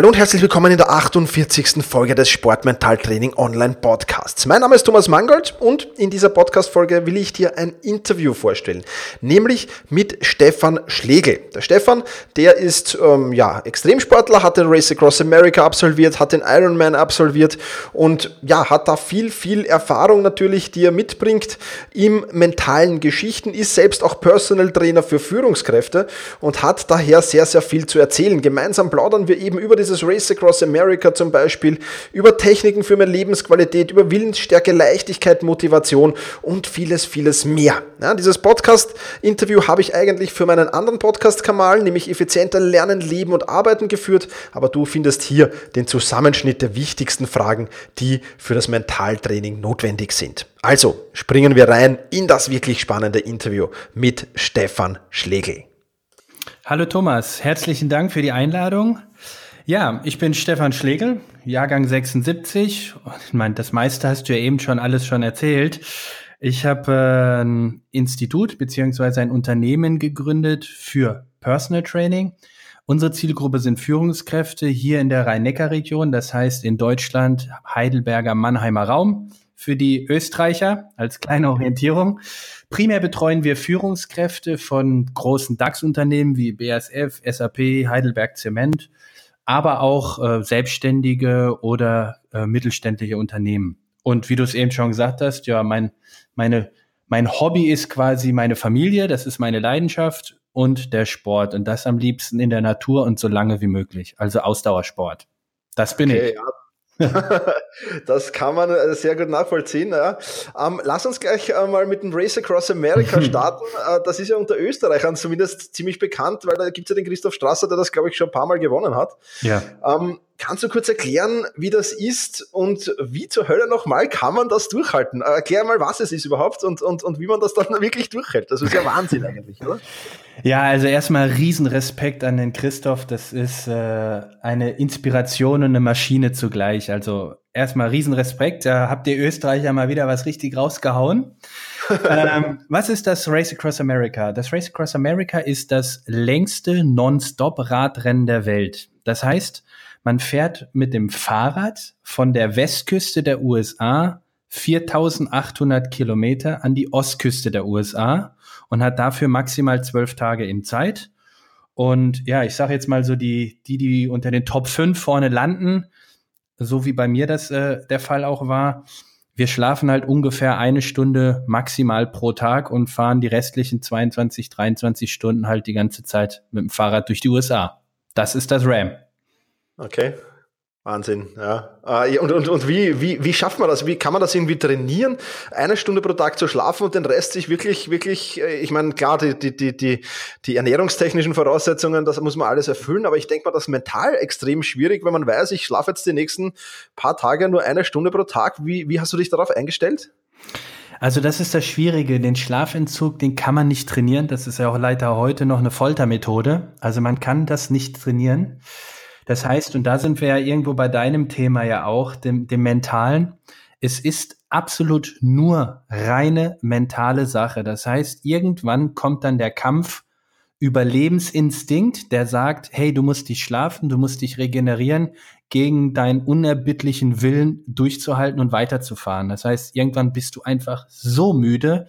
Hallo und herzlich willkommen in der 48. Folge des Sportmentaltraining Online Podcasts. Mein Name ist Thomas Mangold und in dieser Podcast-Folge will ich dir ein Interview vorstellen, nämlich mit Stefan Schlegel. Der Stefan, der ist ähm, ja Extremsportler, hat den Race Across America absolviert, hat den Ironman absolviert und ja, hat da viel, viel Erfahrung natürlich, die er mitbringt im mentalen Geschichten, ist selbst auch Personal Trainer für Führungskräfte und hat daher sehr, sehr viel zu erzählen. Gemeinsam plaudern wir eben über dieses Race Across America zum Beispiel, über Techniken für mehr Lebensqualität, über Willensstärke, Leichtigkeit, Motivation und vieles, vieles mehr. Ja, dieses Podcast-Interview habe ich eigentlich für meinen anderen Podcast-Kanal, nämlich effizienter Lernen, Leben und Arbeiten geführt, aber du findest hier den Zusammenschnitt der wichtigsten Fragen, die für das Mentaltraining notwendig sind. Also springen wir rein in das wirklich spannende Interview mit Stefan Schlegel. Hallo Thomas, herzlichen Dank für die Einladung. Ja, ich bin Stefan Schlegel, Jahrgang 76. Ich meine, das meiste hast du ja eben schon alles schon erzählt. Ich habe äh, ein Institut beziehungsweise ein Unternehmen gegründet für Personal Training. Unsere Zielgruppe sind Führungskräfte hier in der Rhein-Neckar-Region, das heißt in Deutschland Heidelberger Mannheimer Raum für die Österreicher als kleine Orientierung. Primär betreuen wir Führungskräfte von großen DAX-Unternehmen wie BASF, SAP, Heidelberg Zement aber auch äh, selbstständige oder äh, mittelständische Unternehmen. Und wie du es eben schon gesagt hast, ja, mein, meine, mein Hobby ist quasi meine Familie, das ist meine Leidenschaft und der Sport. Und das am liebsten in der Natur und so lange wie möglich. Also Ausdauersport. Das bin okay, ich. Ja, das kann man äh, sehr gut nachvollziehen. Ja. Ähm, lass uns gleich äh, mal mit dem Race Across America starten. äh, das ist ja unter Österreichern zumindest ziemlich bekannt, weil da gibt es ja den Christoph Strasser, der das, glaube ich, schon ein paar Mal gewonnen hat. Ja. Ähm, Kannst du kurz erklären, wie das ist und wie zur Hölle nochmal kann man das durchhalten? Äh, erklär mal, was es ist überhaupt und, und, und wie man das dann wirklich durchhält. Das ist ja Wahnsinn eigentlich, oder? Ja, also erstmal Riesenrespekt an den Christoph. Das ist äh, eine Inspiration und eine Maschine zugleich. Also erstmal Riesenrespekt. Da habt ihr Österreicher mal wieder was richtig rausgehauen. ähm, was ist das Race Across America? Das Race Across America ist das längste Non-Stop-Radrennen der Welt. Das heißt, man fährt mit dem Fahrrad von der Westküste der USA 4800 Kilometer an die Ostküste der USA und hat dafür maximal zwölf Tage in Zeit. Und ja, ich sage jetzt mal so, die, die, die unter den Top 5 vorne landen, so wie bei mir das äh, der Fall auch war, wir schlafen halt ungefähr eine Stunde maximal pro Tag und fahren die restlichen 22, 23 Stunden halt die ganze Zeit mit dem Fahrrad durch die USA. Das ist das RAM. Okay. Wahnsinn, ja. Äh, und, und, und wie, wie, wie schafft man das? Wie kann man das irgendwie trainieren? Eine Stunde pro Tag zu schlafen und den Rest sich wirklich, wirklich, äh, ich meine, klar, die, die, die, die, die ernährungstechnischen Voraussetzungen, das muss man alles erfüllen, aber ich denke mal, das ist mental extrem schwierig, wenn man weiß, ich schlafe jetzt die nächsten paar Tage nur eine Stunde pro Tag. Wie, wie hast du dich darauf eingestellt? Also das ist das Schwierige. Den Schlafentzug, den kann man nicht trainieren. Das ist ja auch leider heute noch eine Foltermethode. Also man kann das nicht trainieren. Das heißt, und da sind wir ja irgendwo bei deinem Thema ja auch, dem, dem Mentalen, es ist absolut nur reine mentale Sache. Das heißt, irgendwann kommt dann der Kampf Überlebensinstinkt, der sagt, hey, du musst dich schlafen, du musst dich regenerieren, gegen deinen unerbittlichen Willen durchzuhalten und weiterzufahren. Das heißt, irgendwann bist du einfach so müde.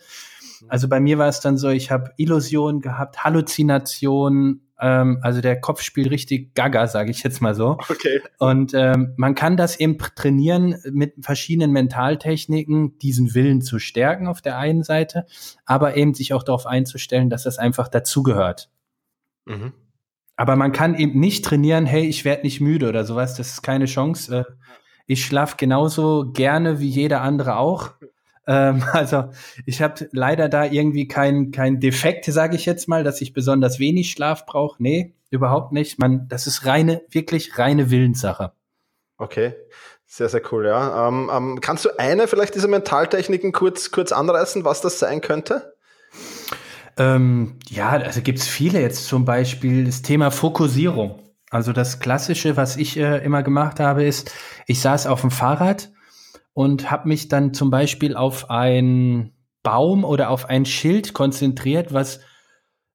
Also bei mir war es dann so, ich habe Illusionen gehabt, Halluzinationen, ähm, also der Kopf spielt richtig gaga, sage ich jetzt mal so. Okay. Und ähm, man kann das eben trainieren mit verschiedenen Mentaltechniken, diesen Willen zu stärken auf der einen Seite, aber eben sich auch darauf einzustellen, dass das einfach dazugehört. Mhm. Aber man kann eben nicht trainieren, hey, ich werde nicht müde oder sowas, das ist keine Chance. Äh, ich schlafe genauso gerne wie jeder andere auch. Ähm, also ich habe leider da irgendwie kein, kein Defekt, sage ich jetzt mal, dass ich besonders wenig Schlaf brauche. Nee, überhaupt nicht. Man, das ist reine, wirklich reine Willenssache. Okay. Sehr, sehr cool, ja. Ähm, ähm, kannst du eine vielleicht dieser Mentaltechniken kurz, kurz anreißen, was das sein könnte? Ähm, ja, also gibt's viele jetzt zum Beispiel das Thema Fokussierung. Also das Klassische, was ich äh, immer gemacht habe, ist, ich saß auf dem Fahrrad und habe mich dann zum Beispiel auf ein Baum oder auf ein Schild konzentriert, was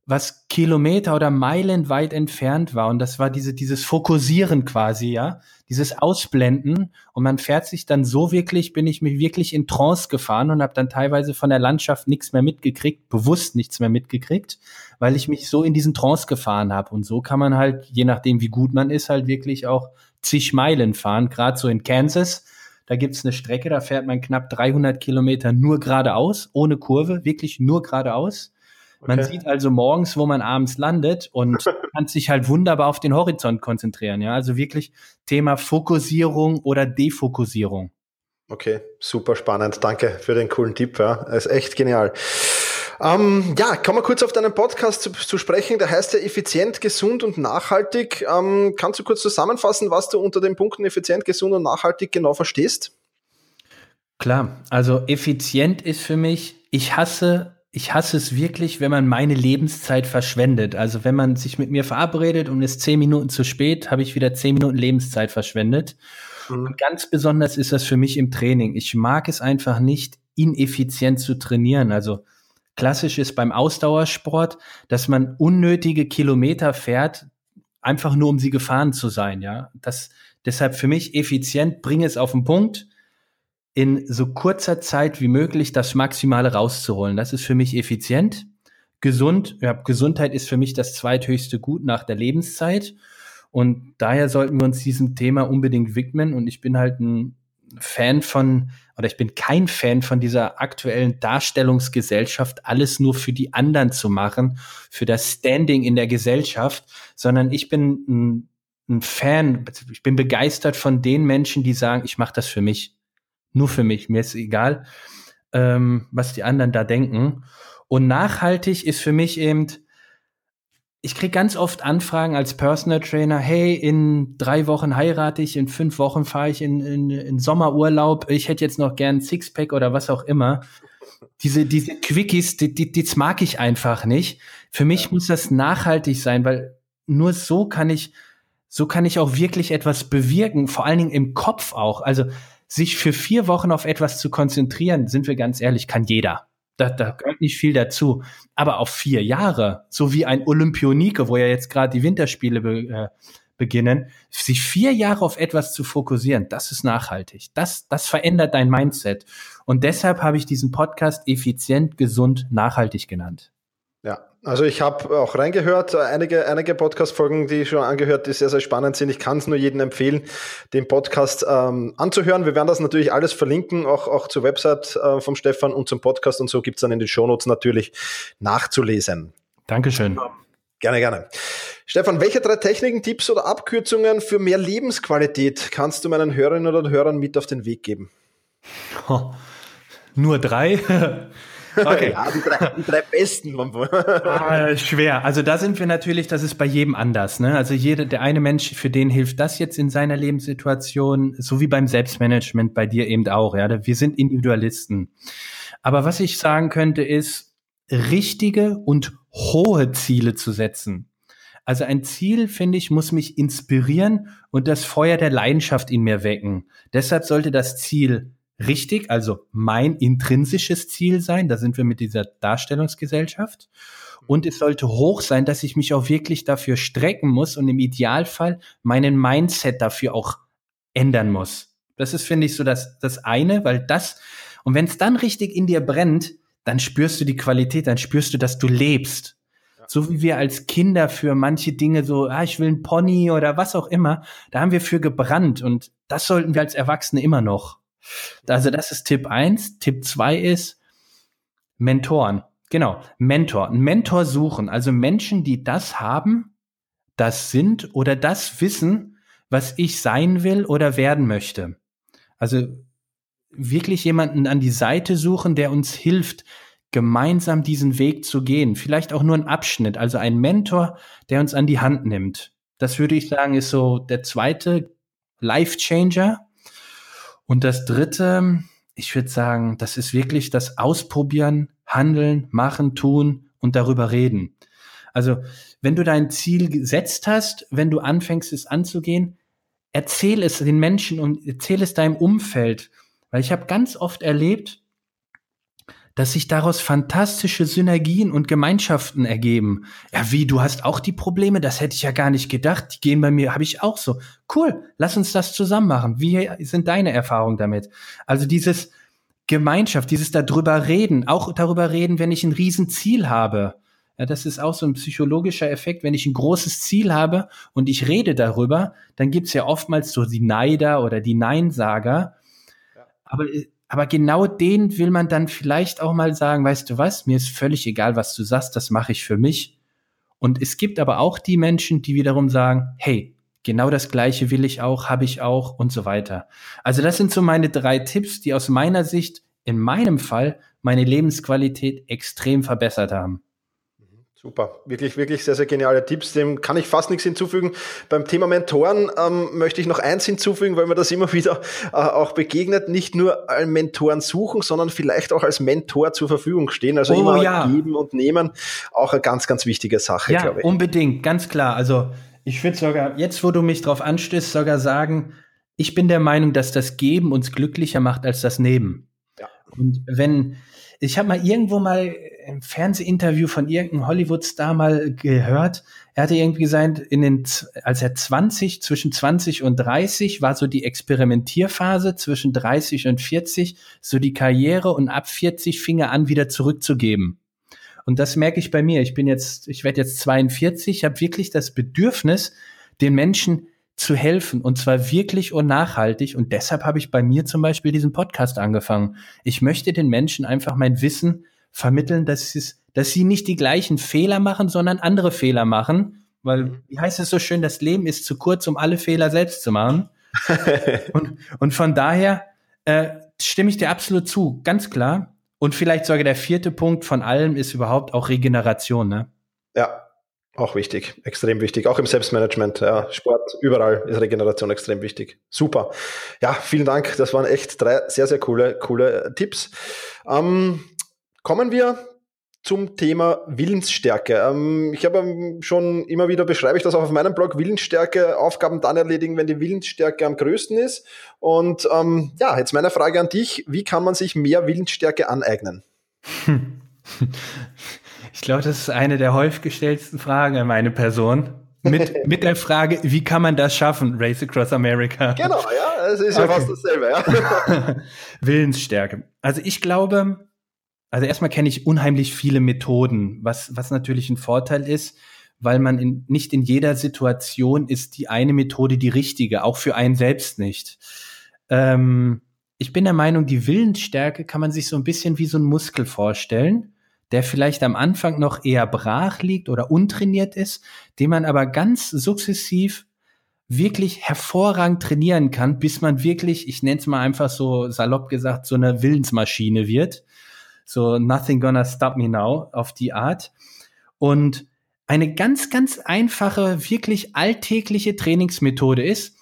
was Kilometer oder Meilen weit entfernt war. Und das war diese, dieses Fokussieren quasi, ja, dieses Ausblenden. Und man fährt sich dann so wirklich, bin ich mich wirklich in Trance gefahren und habe dann teilweise von der Landschaft nichts mehr mitgekriegt, bewusst nichts mehr mitgekriegt, weil ich mich so in diesen Trance gefahren habe. Und so kann man halt, je nachdem wie gut man ist, halt wirklich auch zig Meilen fahren. Gerade so in Kansas, da gibt's eine Strecke, da fährt man knapp 300 Kilometer nur geradeaus, ohne Kurve, wirklich nur geradeaus. Man okay. sieht also morgens, wo man abends landet und kann sich halt wunderbar auf den Horizont konzentrieren. Ja, also wirklich Thema Fokussierung oder Defokussierung. Okay, super spannend. Danke für den coolen Tipp. Ja, ist echt genial. Ähm, ja, kommen wir kurz auf deinen Podcast zu, zu, sprechen. Der heißt ja effizient, gesund und nachhaltig. Ähm, kannst du kurz zusammenfassen, was du unter den Punkten effizient, gesund und nachhaltig genau verstehst? Klar, also effizient ist für mich, ich hasse ich hasse es wirklich, wenn man meine Lebenszeit verschwendet. Also wenn man sich mit mir verabredet und ist zehn Minuten zu spät, habe ich wieder zehn Minuten Lebenszeit verschwendet. Mhm. Und ganz besonders ist das für mich im Training. Ich mag es einfach nicht, ineffizient zu trainieren. Also klassisch ist beim Ausdauersport, dass man unnötige Kilometer fährt, einfach nur um sie gefahren zu sein. Ja, das deshalb für mich effizient, bringe es auf den Punkt in so kurzer Zeit wie möglich das Maximale rauszuholen. Das ist für mich effizient. Gesund, ja, Gesundheit ist für mich das zweithöchste Gut nach der Lebenszeit. Und daher sollten wir uns diesem Thema unbedingt widmen. Und ich bin halt ein Fan von, oder ich bin kein Fan von dieser aktuellen Darstellungsgesellschaft, alles nur für die anderen zu machen, für das Standing in der Gesellschaft, sondern ich bin ein, ein Fan, ich bin begeistert von den Menschen, die sagen, ich mache das für mich nur für mich. Mir ist egal, ähm, was die anderen da denken. Und nachhaltig ist für mich eben, ich kriege ganz oft Anfragen als Personal Trainer, hey, in drei Wochen heirate ich, in fünf Wochen fahre ich in, in, in Sommerurlaub, ich hätte jetzt noch gern Sixpack oder was auch immer. Diese, diese Quickies, die, die, die mag ich einfach nicht. Für mich ja. muss das nachhaltig sein, weil nur so kann ich, so kann ich auch wirklich etwas bewirken, vor allen Dingen im Kopf auch. Also sich für vier Wochen auf etwas zu konzentrieren, sind wir ganz ehrlich, kann jeder. Da, da gehört nicht viel dazu. Aber auf vier Jahre, so wie ein Olympionike, wo ja jetzt gerade die Winterspiele be, äh, beginnen, sich vier Jahre auf etwas zu fokussieren, das ist nachhaltig. Das, das verändert dein Mindset. Und deshalb habe ich diesen Podcast effizient, gesund, nachhaltig genannt. Also ich habe auch reingehört, einige, einige Podcast-Folgen, die schon angehört, die sehr, sehr spannend sind. Ich kann es nur jedem empfehlen, den Podcast ähm, anzuhören. Wir werden das natürlich alles verlinken, auch, auch zur Website äh, vom Stefan und zum Podcast und so gibt es dann in den Shownotes natürlich nachzulesen. Dankeschön. Gerne, gerne. Stefan, welche drei Techniken, Tipps oder Abkürzungen für mehr Lebensqualität kannst du meinen Hörerinnen oder Hörern mit auf den Weg geben? Oh, nur drei? Okay. ja, die drei, die drei besten. ah, schwer. Also da sind wir natürlich, das ist bei jedem anders. Ne? Also jeder, der eine Mensch, für den hilft das jetzt in seiner Lebenssituation, so wie beim Selbstmanagement bei dir eben auch. Ja, wir sind Individualisten. Aber was ich sagen könnte, ist richtige und hohe Ziele zu setzen. Also ein Ziel, finde ich, muss mich inspirieren und das Feuer der Leidenschaft in mir wecken. Deshalb sollte das Ziel richtig, also mein intrinsisches Ziel sein. Da sind wir mit dieser Darstellungsgesellschaft. Und es sollte hoch sein, dass ich mich auch wirklich dafür strecken muss und im Idealfall meinen Mindset dafür auch ändern muss. Das ist, finde ich, so das, das eine, weil das, und wenn es dann richtig in dir brennt, dann spürst du die Qualität, dann spürst du, dass du lebst. So wie wir als Kinder für manche Dinge so, ah, ich will ein Pony oder was auch immer, da haben wir für gebrannt und das sollten wir als Erwachsene immer noch. Also das ist Tipp eins. Tipp zwei ist Mentoren. Genau, Mentor. Mentor suchen. Also Menschen, die das haben, das sind oder das wissen, was ich sein will oder werden möchte. Also wirklich jemanden an die Seite suchen, der uns hilft, gemeinsam diesen Weg zu gehen. Vielleicht auch nur ein Abschnitt, also ein Mentor, der uns an die Hand nimmt. Das würde ich sagen, ist so der zweite Life Changer. Und das Dritte, ich würde sagen, das ist wirklich das Ausprobieren, Handeln, Machen, Tun und darüber reden. Also, wenn du dein Ziel gesetzt hast, wenn du anfängst, es anzugehen, erzähl es den Menschen und erzähl es deinem Umfeld. Weil ich habe ganz oft erlebt, dass sich daraus fantastische Synergien und Gemeinschaften ergeben. Ja, wie, du hast auch die Probleme? Das hätte ich ja gar nicht gedacht. Die gehen bei mir, habe ich auch so. Cool, lass uns das zusammen machen. Wie sind deine Erfahrungen damit? Also dieses Gemeinschaft, dieses darüber reden, auch darüber reden, wenn ich ein Riesenziel habe. Ja, das ist auch so ein psychologischer Effekt. Wenn ich ein großes Ziel habe und ich rede darüber, dann gibt's ja oftmals so die Neider oder die Neinsager. Ja. Aber, aber genau den will man dann vielleicht auch mal sagen, weißt du was, mir ist völlig egal, was du sagst, das mache ich für mich. Und es gibt aber auch die Menschen, die wiederum sagen, hey, genau das Gleiche will ich auch, habe ich auch und so weiter. Also das sind so meine drei Tipps, die aus meiner Sicht in meinem Fall meine Lebensqualität extrem verbessert haben. Super, wirklich, wirklich sehr, sehr geniale Tipps. Dem kann ich fast nichts hinzufügen. Beim Thema Mentoren ähm, möchte ich noch eins hinzufügen, weil mir das immer wieder äh, auch begegnet. Nicht nur als Mentoren suchen, sondern vielleicht auch als Mentor zur Verfügung stehen. Also oh, immer ja. geben und nehmen. Auch eine ganz, ganz wichtige Sache, ja, glaube ich. Unbedingt, ganz klar. Also ich würde sogar, jetzt wo du mich drauf anstößt, sogar sagen, ich bin der Meinung, dass das Geben uns glücklicher macht als das Nehmen. Ja. Und wenn, ich habe mal irgendwo mal im Fernsehinterview von irgendeinem Hollywood-Star mal gehört. Er hatte irgendwie gesagt, in den, als er 20, zwischen 20 und 30 war so die Experimentierphase, zwischen 30 und 40 so die Karriere und ab 40 fing er an, wieder zurückzugeben. Und das merke ich bei mir. Ich bin jetzt, ich werde jetzt 42, habe wirklich das Bedürfnis, den Menschen zu helfen und zwar wirklich und nachhaltig. Und deshalb habe ich bei mir zum Beispiel diesen Podcast angefangen. Ich möchte den Menschen einfach mein Wissen vermitteln, dass, es, dass sie nicht die gleichen Fehler machen, sondern andere Fehler machen. Weil, mhm. wie heißt es so schön, das Leben ist zu kurz, um alle Fehler selbst zu machen. und, und von daher äh, stimme ich dir absolut zu, ganz klar. Und vielleicht sogar der vierte Punkt von allem ist überhaupt auch Regeneration. Ne? Ja, auch wichtig, extrem wichtig. Auch im Selbstmanagement, ja, Sport, überall ist Regeneration extrem wichtig. Super. Ja, vielen Dank. Das waren echt drei sehr, sehr coole, coole Tipps. Ähm, Kommen wir zum Thema Willensstärke. Ähm, ich habe schon immer wieder beschreibe ich das auch auf meinem Blog, Willensstärke, Aufgaben dann erledigen, wenn die Willensstärke am größten ist. Und ähm, ja, jetzt meine Frage an dich, wie kann man sich mehr Willensstärke aneignen? Ich glaube, das ist eine der häufig gestellten Fragen an meine Person. Mit, mit der Frage, wie kann man das schaffen, Race Across America? Genau, ja, es ist okay. ja fast dasselbe, ja. Willensstärke. Also ich glaube, also erstmal kenne ich unheimlich viele Methoden, was, was natürlich ein Vorteil ist, weil man in, nicht in jeder Situation ist die eine Methode die richtige, auch für einen selbst nicht. Ähm, ich bin der Meinung, die Willensstärke kann man sich so ein bisschen wie so ein Muskel vorstellen, der vielleicht am Anfang noch eher brach liegt oder untrainiert ist, den man aber ganz sukzessiv wirklich hervorragend trainieren kann, bis man wirklich, ich nenne es mal einfach so salopp gesagt, so eine Willensmaschine wird so Nothing Gonna Stop Me Now auf die Art. Und eine ganz, ganz einfache, wirklich alltägliche Trainingsmethode ist,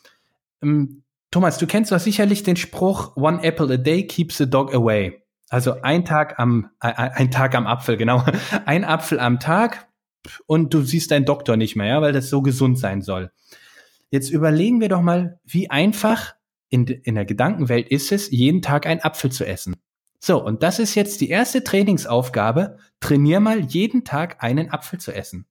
ähm, Thomas, du kennst doch sicherlich den Spruch, one apple a day keeps the dog away. Also ein Tag am, äh, ein Tag am Apfel, genau. Ein Apfel am Tag und du siehst deinen Doktor nicht mehr, ja, weil das so gesund sein soll. Jetzt überlegen wir doch mal, wie einfach in, in der Gedankenwelt ist es, jeden Tag einen Apfel zu essen. So, und das ist jetzt die erste Trainingsaufgabe. Trainier mal jeden Tag einen Apfel zu essen.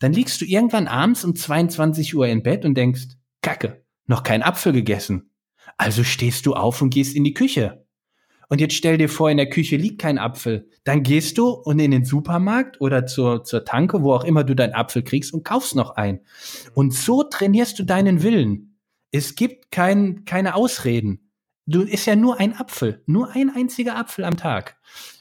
Dann liegst du irgendwann abends um 22 Uhr im Bett und denkst, Kacke, noch kein Apfel gegessen. Also stehst du auf und gehst in die Küche. Und jetzt stell dir vor, in der Küche liegt kein Apfel. Dann gehst du und in den Supermarkt oder zur, zur Tanke, wo auch immer du deinen Apfel kriegst und kaufst noch einen. Und so trainierst du deinen Willen. Es gibt kein, keine Ausreden. Du ist ja nur ein Apfel, nur ein einziger Apfel am Tag.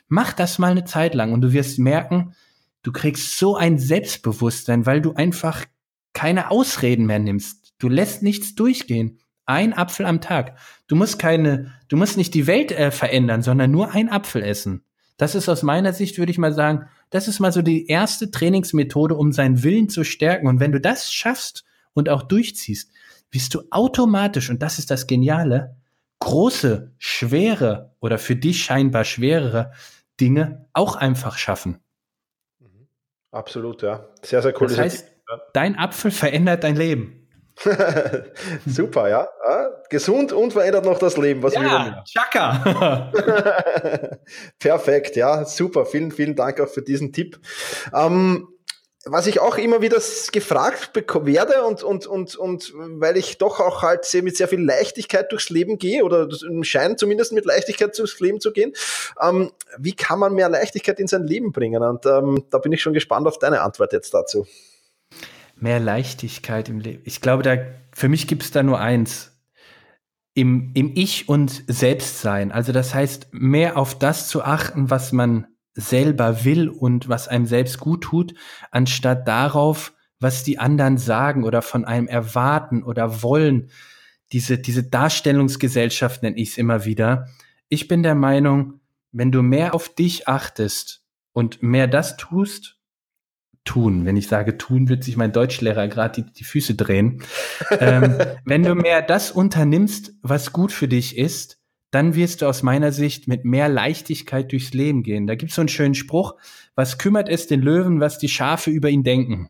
Mach das mal eine Zeit lang und du wirst merken, du kriegst so ein Selbstbewusstsein, weil du einfach keine Ausreden mehr nimmst. Du lässt nichts durchgehen. Ein Apfel am Tag. Du musst keine, du musst nicht die Welt äh, verändern, sondern nur ein Apfel essen. Das ist aus meiner Sicht, würde ich mal sagen, das ist mal so die erste Trainingsmethode, um seinen Willen zu stärken. Und wenn du das schaffst und auch durchziehst, wirst du automatisch, und das ist das Geniale, große, schwere oder für dich scheinbar schwerere Dinge auch einfach schaffen. Mhm. Absolut, ja. Sehr, sehr cool. Das heißt, dein Apfel verändert dein Leben. Super, ja. Ah, gesund und verändert noch das Leben, was ja, wir Chaka. Perfekt, ja, super. Vielen, vielen Dank auch für diesen Tipp. Ähm, was ich auch immer wieder gefragt werde und, und, und, und weil ich doch auch halt sehr, mit sehr viel Leichtigkeit durchs Leben gehe oder scheint zumindest mit Leichtigkeit durchs Leben zu gehen, ähm, wie kann man mehr Leichtigkeit in sein Leben bringen? Und ähm, da bin ich schon gespannt auf deine Antwort jetzt dazu. Mehr Leichtigkeit im Leben. Ich glaube, da, für mich gibt es da nur eins. Im, Im Ich und Selbstsein. Also das heißt, mehr auf das zu achten, was man selber will und was einem selbst gut tut, anstatt darauf, was die anderen sagen oder von einem erwarten oder wollen. Diese, diese Darstellungsgesellschaft nenne ich es immer wieder. Ich bin der Meinung, wenn du mehr auf dich achtest und mehr das tust, tun. Wenn ich sage tun, wird sich mein Deutschlehrer gerade die, die, Füße drehen. ähm, wenn du mehr das unternimmst, was gut für dich ist, dann wirst du aus meiner Sicht mit mehr Leichtigkeit durchs Leben gehen. Da gibt es so einen schönen Spruch, was kümmert es den Löwen, was die Schafe über ihn denken?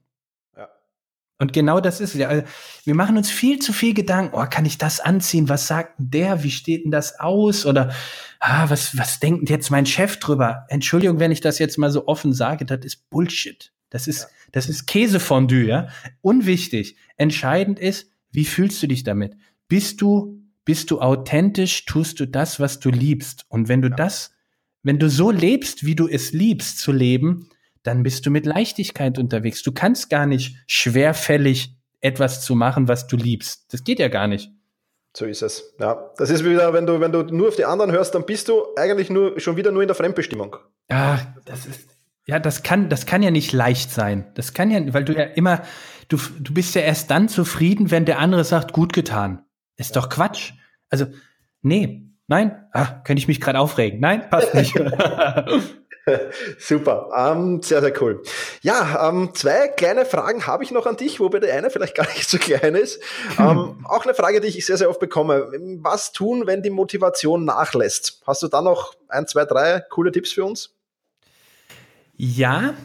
Ja. Und genau das ist es. Ja. Wir machen uns viel zu viel Gedanken, oh, kann ich das anziehen? Was sagt denn der? Wie steht denn das aus? Oder ah, was, was denkt jetzt mein Chef drüber? Entschuldigung, wenn ich das jetzt mal so offen sage, das ist Bullshit. Das ist, ja. das ist Käsefondue, ja. Unwichtig. Entscheidend ist, wie fühlst du dich damit? Bist du bist du authentisch, tust du das, was du liebst. Und wenn du ja. das, wenn du so lebst, wie du es liebst zu leben, dann bist du mit Leichtigkeit unterwegs. Du kannst gar nicht schwerfällig etwas zu machen, was du liebst. Das geht ja gar nicht. So ist es. Ja, das ist wieder, wenn du, wenn du nur auf die anderen hörst, dann bist du eigentlich nur schon wieder nur in der Fremdbestimmung. Ja, das ist ja, das kann, das kann ja nicht leicht sein. Das kann ja, weil du ja immer, du, du bist ja erst dann zufrieden, wenn der andere sagt, gut getan. Ist doch Quatsch. Also, nee, nein, ah, könnte ich mich gerade aufregen. Nein, passt nicht. Super, ähm, sehr, sehr cool. Ja, ähm, zwei kleine Fragen habe ich noch an dich, wobei der eine vielleicht gar nicht so klein ist. Ähm, auch eine Frage, die ich sehr, sehr oft bekomme. Was tun, wenn die Motivation nachlässt? Hast du da noch ein, zwei, drei coole Tipps für uns? Ja,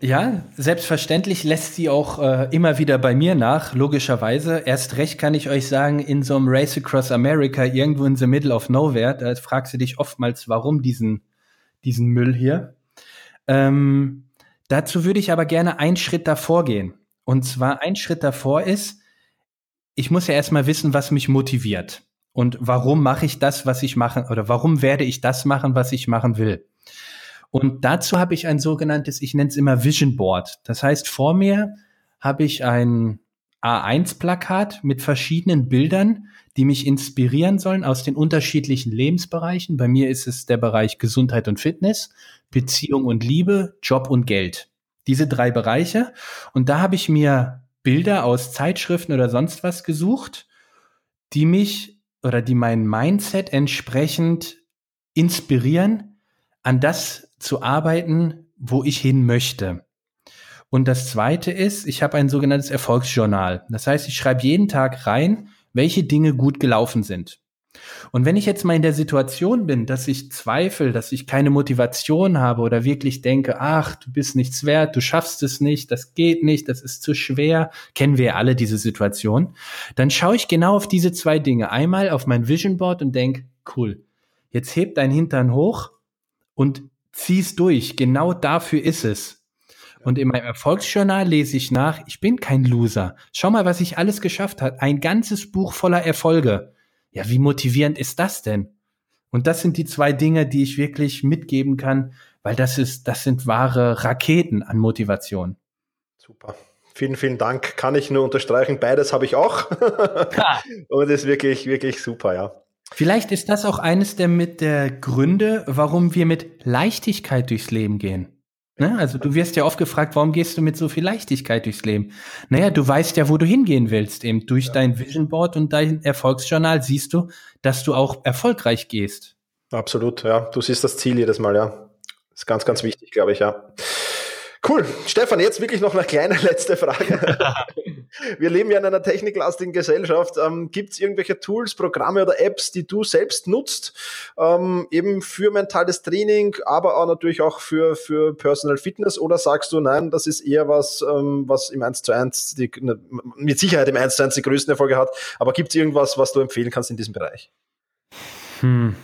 ja, selbstverständlich lässt sie auch äh, immer wieder bei mir nach, logischerweise. Erst recht kann ich euch sagen, in so einem Race Across America, irgendwo in the middle of nowhere, da fragst du dich oftmals, warum diesen, diesen Müll hier. Ähm, dazu würde ich aber gerne einen Schritt davor gehen. Und zwar ein Schritt davor ist, ich muss ja erstmal wissen, was mich motiviert. Und warum mache ich das, was ich mache, oder warum werde ich das machen, was ich machen will. Und dazu habe ich ein sogenanntes, ich nenne es immer Vision Board. Das heißt, vor mir habe ich ein A1-Plakat mit verschiedenen Bildern, die mich inspirieren sollen aus den unterschiedlichen Lebensbereichen. Bei mir ist es der Bereich Gesundheit und Fitness, Beziehung und Liebe, Job und Geld. Diese drei Bereiche. Und da habe ich mir Bilder aus Zeitschriften oder sonst was gesucht, die mich oder die mein Mindset entsprechend inspirieren, an das zu arbeiten, wo ich hin möchte. Und das zweite ist, ich habe ein sogenanntes Erfolgsjournal. Das heißt, ich schreibe jeden Tag rein, welche Dinge gut gelaufen sind. Und wenn ich jetzt mal in der Situation bin, dass ich zweifle, dass ich keine Motivation habe oder wirklich denke, ach, du bist nichts wert, du schaffst es nicht, das geht nicht, das ist zu schwer, kennen wir alle diese Situation, dann schaue ich genau auf diese zwei Dinge. Einmal auf mein Vision Board und denke, cool, jetzt heb dein Hintern hoch und zieh's durch. Genau dafür ist es. Und in meinem Erfolgsjournal lese ich nach, ich bin kein Loser. Schau mal, was ich alles geschafft habe. Ein ganzes Buch voller Erfolge. Ja, wie motivierend ist das denn? Und das sind die zwei Dinge, die ich wirklich mitgeben kann, weil das ist, das sind wahre Raketen an Motivation. Super. Vielen, vielen Dank. Kann ich nur unterstreichen. Beides habe ich auch. Und ist wirklich, wirklich super, ja. Vielleicht ist das auch eines der mit der Gründe, warum wir mit Leichtigkeit durchs Leben gehen. Ne? Also du wirst ja oft gefragt, warum gehst du mit so viel Leichtigkeit durchs Leben? Naja, du weißt ja, wo du hingehen willst. Eben durch ja. dein Vision Board und dein Erfolgsjournal siehst du, dass du auch erfolgreich gehst. Absolut, ja. Du siehst das Ziel jedes Mal, ja. Das ist ganz, ganz wichtig, glaube ich, ja. Cool. Stefan, jetzt wirklich noch eine kleine letzte Frage. Wir leben ja in einer techniklastigen Gesellschaft. Ähm, Gibt es irgendwelche Tools, Programme oder Apps, die du selbst nutzt, ähm, eben für mentales Training, aber auch natürlich auch für, für Personal Fitness? Oder sagst du, nein, das ist eher was, ähm, was im 1 zu 1 die, ne, mit Sicherheit im 1 zu 1 die größten Erfolge hat, aber gibt es irgendwas, was du empfehlen kannst in diesem Bereich? Hm.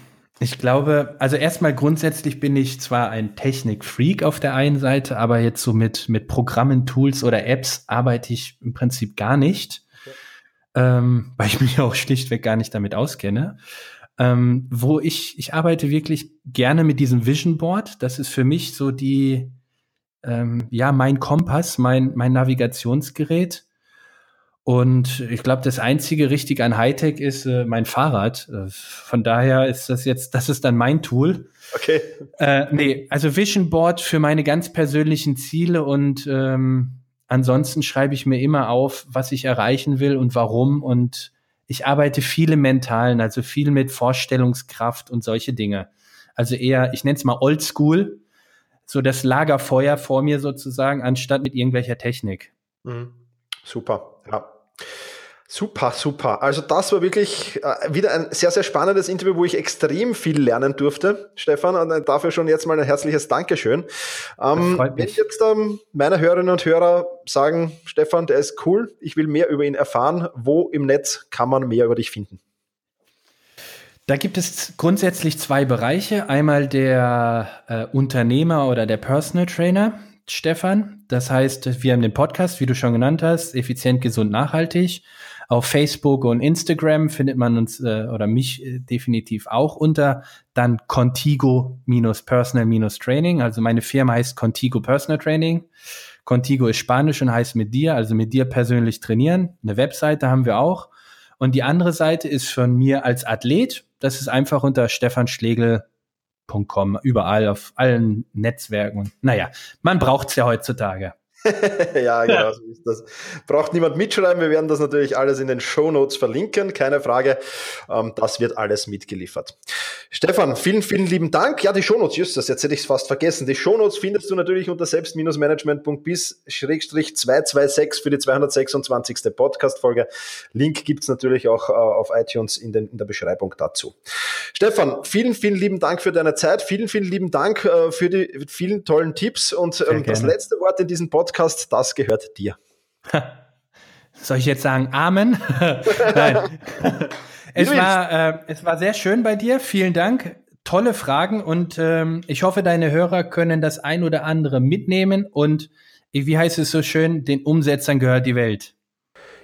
Ich glaube, also erstmal grundsätzlich bin ich zwar ein Technik-Freak auf der einen Seite, aber jetzt so mit, mit Programmen, Tools oder Apps arbeite ich im Prinzip gar nicht, okay. ähm, weil ich mich auch schlichtweg gar nicht damit auskenne. Ähm, wo ich, ich arbeite wirklich gerne mit diesem Vision Board. Das ist für mich so die, ähm, ja, mein Kompass, mein, mein Navigationsgerät. Und ich glaube, das einzige richtig an Hightech ist äh, mein Fahrrad. Äh, von daher ist das jetzt, das ist dann mein Tool. Okay. Äh, nee, also Vision Board für meine ganz persönlichen Ziele und ähm, ansonsten schreibe ich mir immer auf, was ich erreichen will und warum. Und ich arbeite viel im Mentalen, also viel mit Vorstellungskraft und solche Dinge. Also eher, ich nenne es mal Oldschool, so das Lagerfeuer vor mir sozusagen, anstatt mit irgendwelcher Technik. Mhm. Super, ja. Super, super. Also das war wirklich äh, wieder ein sehr, sehr spannendes Interview, wo ich extrem viel lernen durfte, Stefan. Und äh, dafür schon jetzt mal ein herzliches Dankeschön. Ähm, wenn jetzt ähm, meine Hörerinnen und Hörer sagen, Stefan, der ist cool, ich will mehr über ihn erfahren, wo im Netz kann man mehr über dich finden? Da gibt es grundsätzlich zwei Bereiche. Einmal der äh, Unternehmer oder der Personal Trainer Stefan. Das heißt, wir haben den Podcast, wie du schon genannt hast, effizient, gesund, nachhaltig. Auf Facebook und Instagram findet man uns äh, oder mich äh, definitiv auch unter dann Contigo-Personal-Training. Also meine Firma heißt Contigo Personal Training. Contigo ist Spanisch und heißt mit dir, also mit dir persönlich trainieren. Eine Webseite haben wir auch. Und die andere Seite ist von mir als Athlet. Das ist einfach unter Stefan Schlegel überall auf allen Netzwerken. Naja, man braucht es ja heutzutage. ja, genau, so ist das. Braucht niemand mitschreiben. Wir werden das natürlich alles in den Show Notes verlinken, keine Frage. Ähm, das wird alles mitgeliefert. Stefan, vielen, vielen lieben Dank. Ja, die Show Notes, just das, jetzt hätte ich es fast vergessen. Die Show Notes findest du natürlich unter selbst-management.bis-226 für die 226. Podcast-Folge. Link gibt es natürlich auch äh, auf iTunes in, den, in, der Beschreibung dazu. Stefan, vielen, vielen lieben Dank für deine Zeit. Vielen, vielen lieben Dank äh, für die vielen tollen Tipps. Und ähm, das letzte Wort in diesem Podcast Podcast, das gehört dir. Soll ich jetzt sagen Amen? Nein. es, war, äh, es war sehr schön bei dir. Vielen Dank. Tolle Fragen und ähm, ich hoffe, deine Hörer können das ein oder andere mitnehmen und wie heißt es so schön, den Umsetzern gehört die Welt.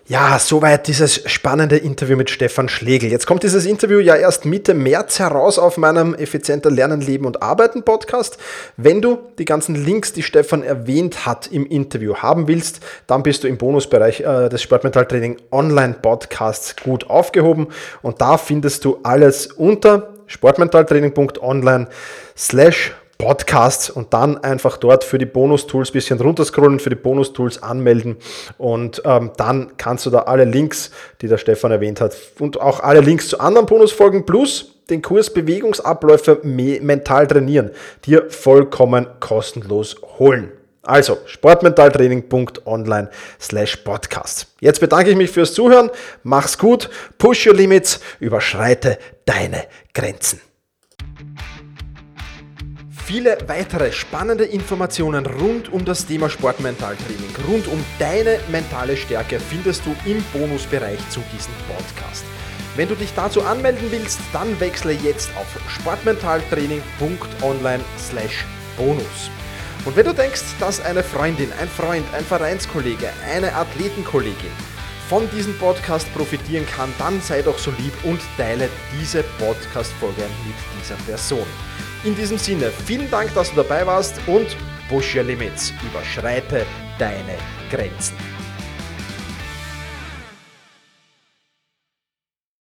Ja, soweit dieses spannende Interview mit Stefan Schlegel. Jetzt kommt dieses Interview ja erst Mitte März heraus auf meinem Effizienter Lernen, Leben und Arbeiten Podcast. Wenn du die ganzen Links, die Stefan erwähnt hat im Interview haben willst, dann bist du im Bonusbereich äh, des Sportmentaltraining Online Podcasts gut aufgehoben und da findest du alles unter sportmentaltraining.online slash Podcasts und dann einfach dort für die Bonus-Tools bisschen runterscrollen, für die Bonus-Tools anmelden und ähm, dann kannst du da alle Links, die der Stefan erwähnt hat und auch alle Links zu anderen Bonusfolgen plus den Kurs Bewegungsabläufe mental trainieren dir vollkommen kostenlos holen. Also sportmentaltraining.online slash podcast. Jetzt bedanke ich mich fürs Zuhören, mach's gut, push your limits, überschreite deine Grenzen. Viele weitere spannende Informationen rund um das Thema Sportmentaltraining, rund um deine mentale Stärke findest du im Bonusbereich zu diesem Podcast. Wenn du dich dazu anmelden willst, dann wechsle jetzt auf sportmentaltraining.online/bonus. Und wenn du denkst, dass eine Freundin, ein Freund, ein Vereinskollege, eine Athletenkollegin von diesem Podcast profitieren kann, dann sei doch so lieb und teile diese Podcast-Folge mit dieser Person. In diesem Sinne, vielen Dank, dass du dabei warst und push your limits, überschreite deine Grenzen.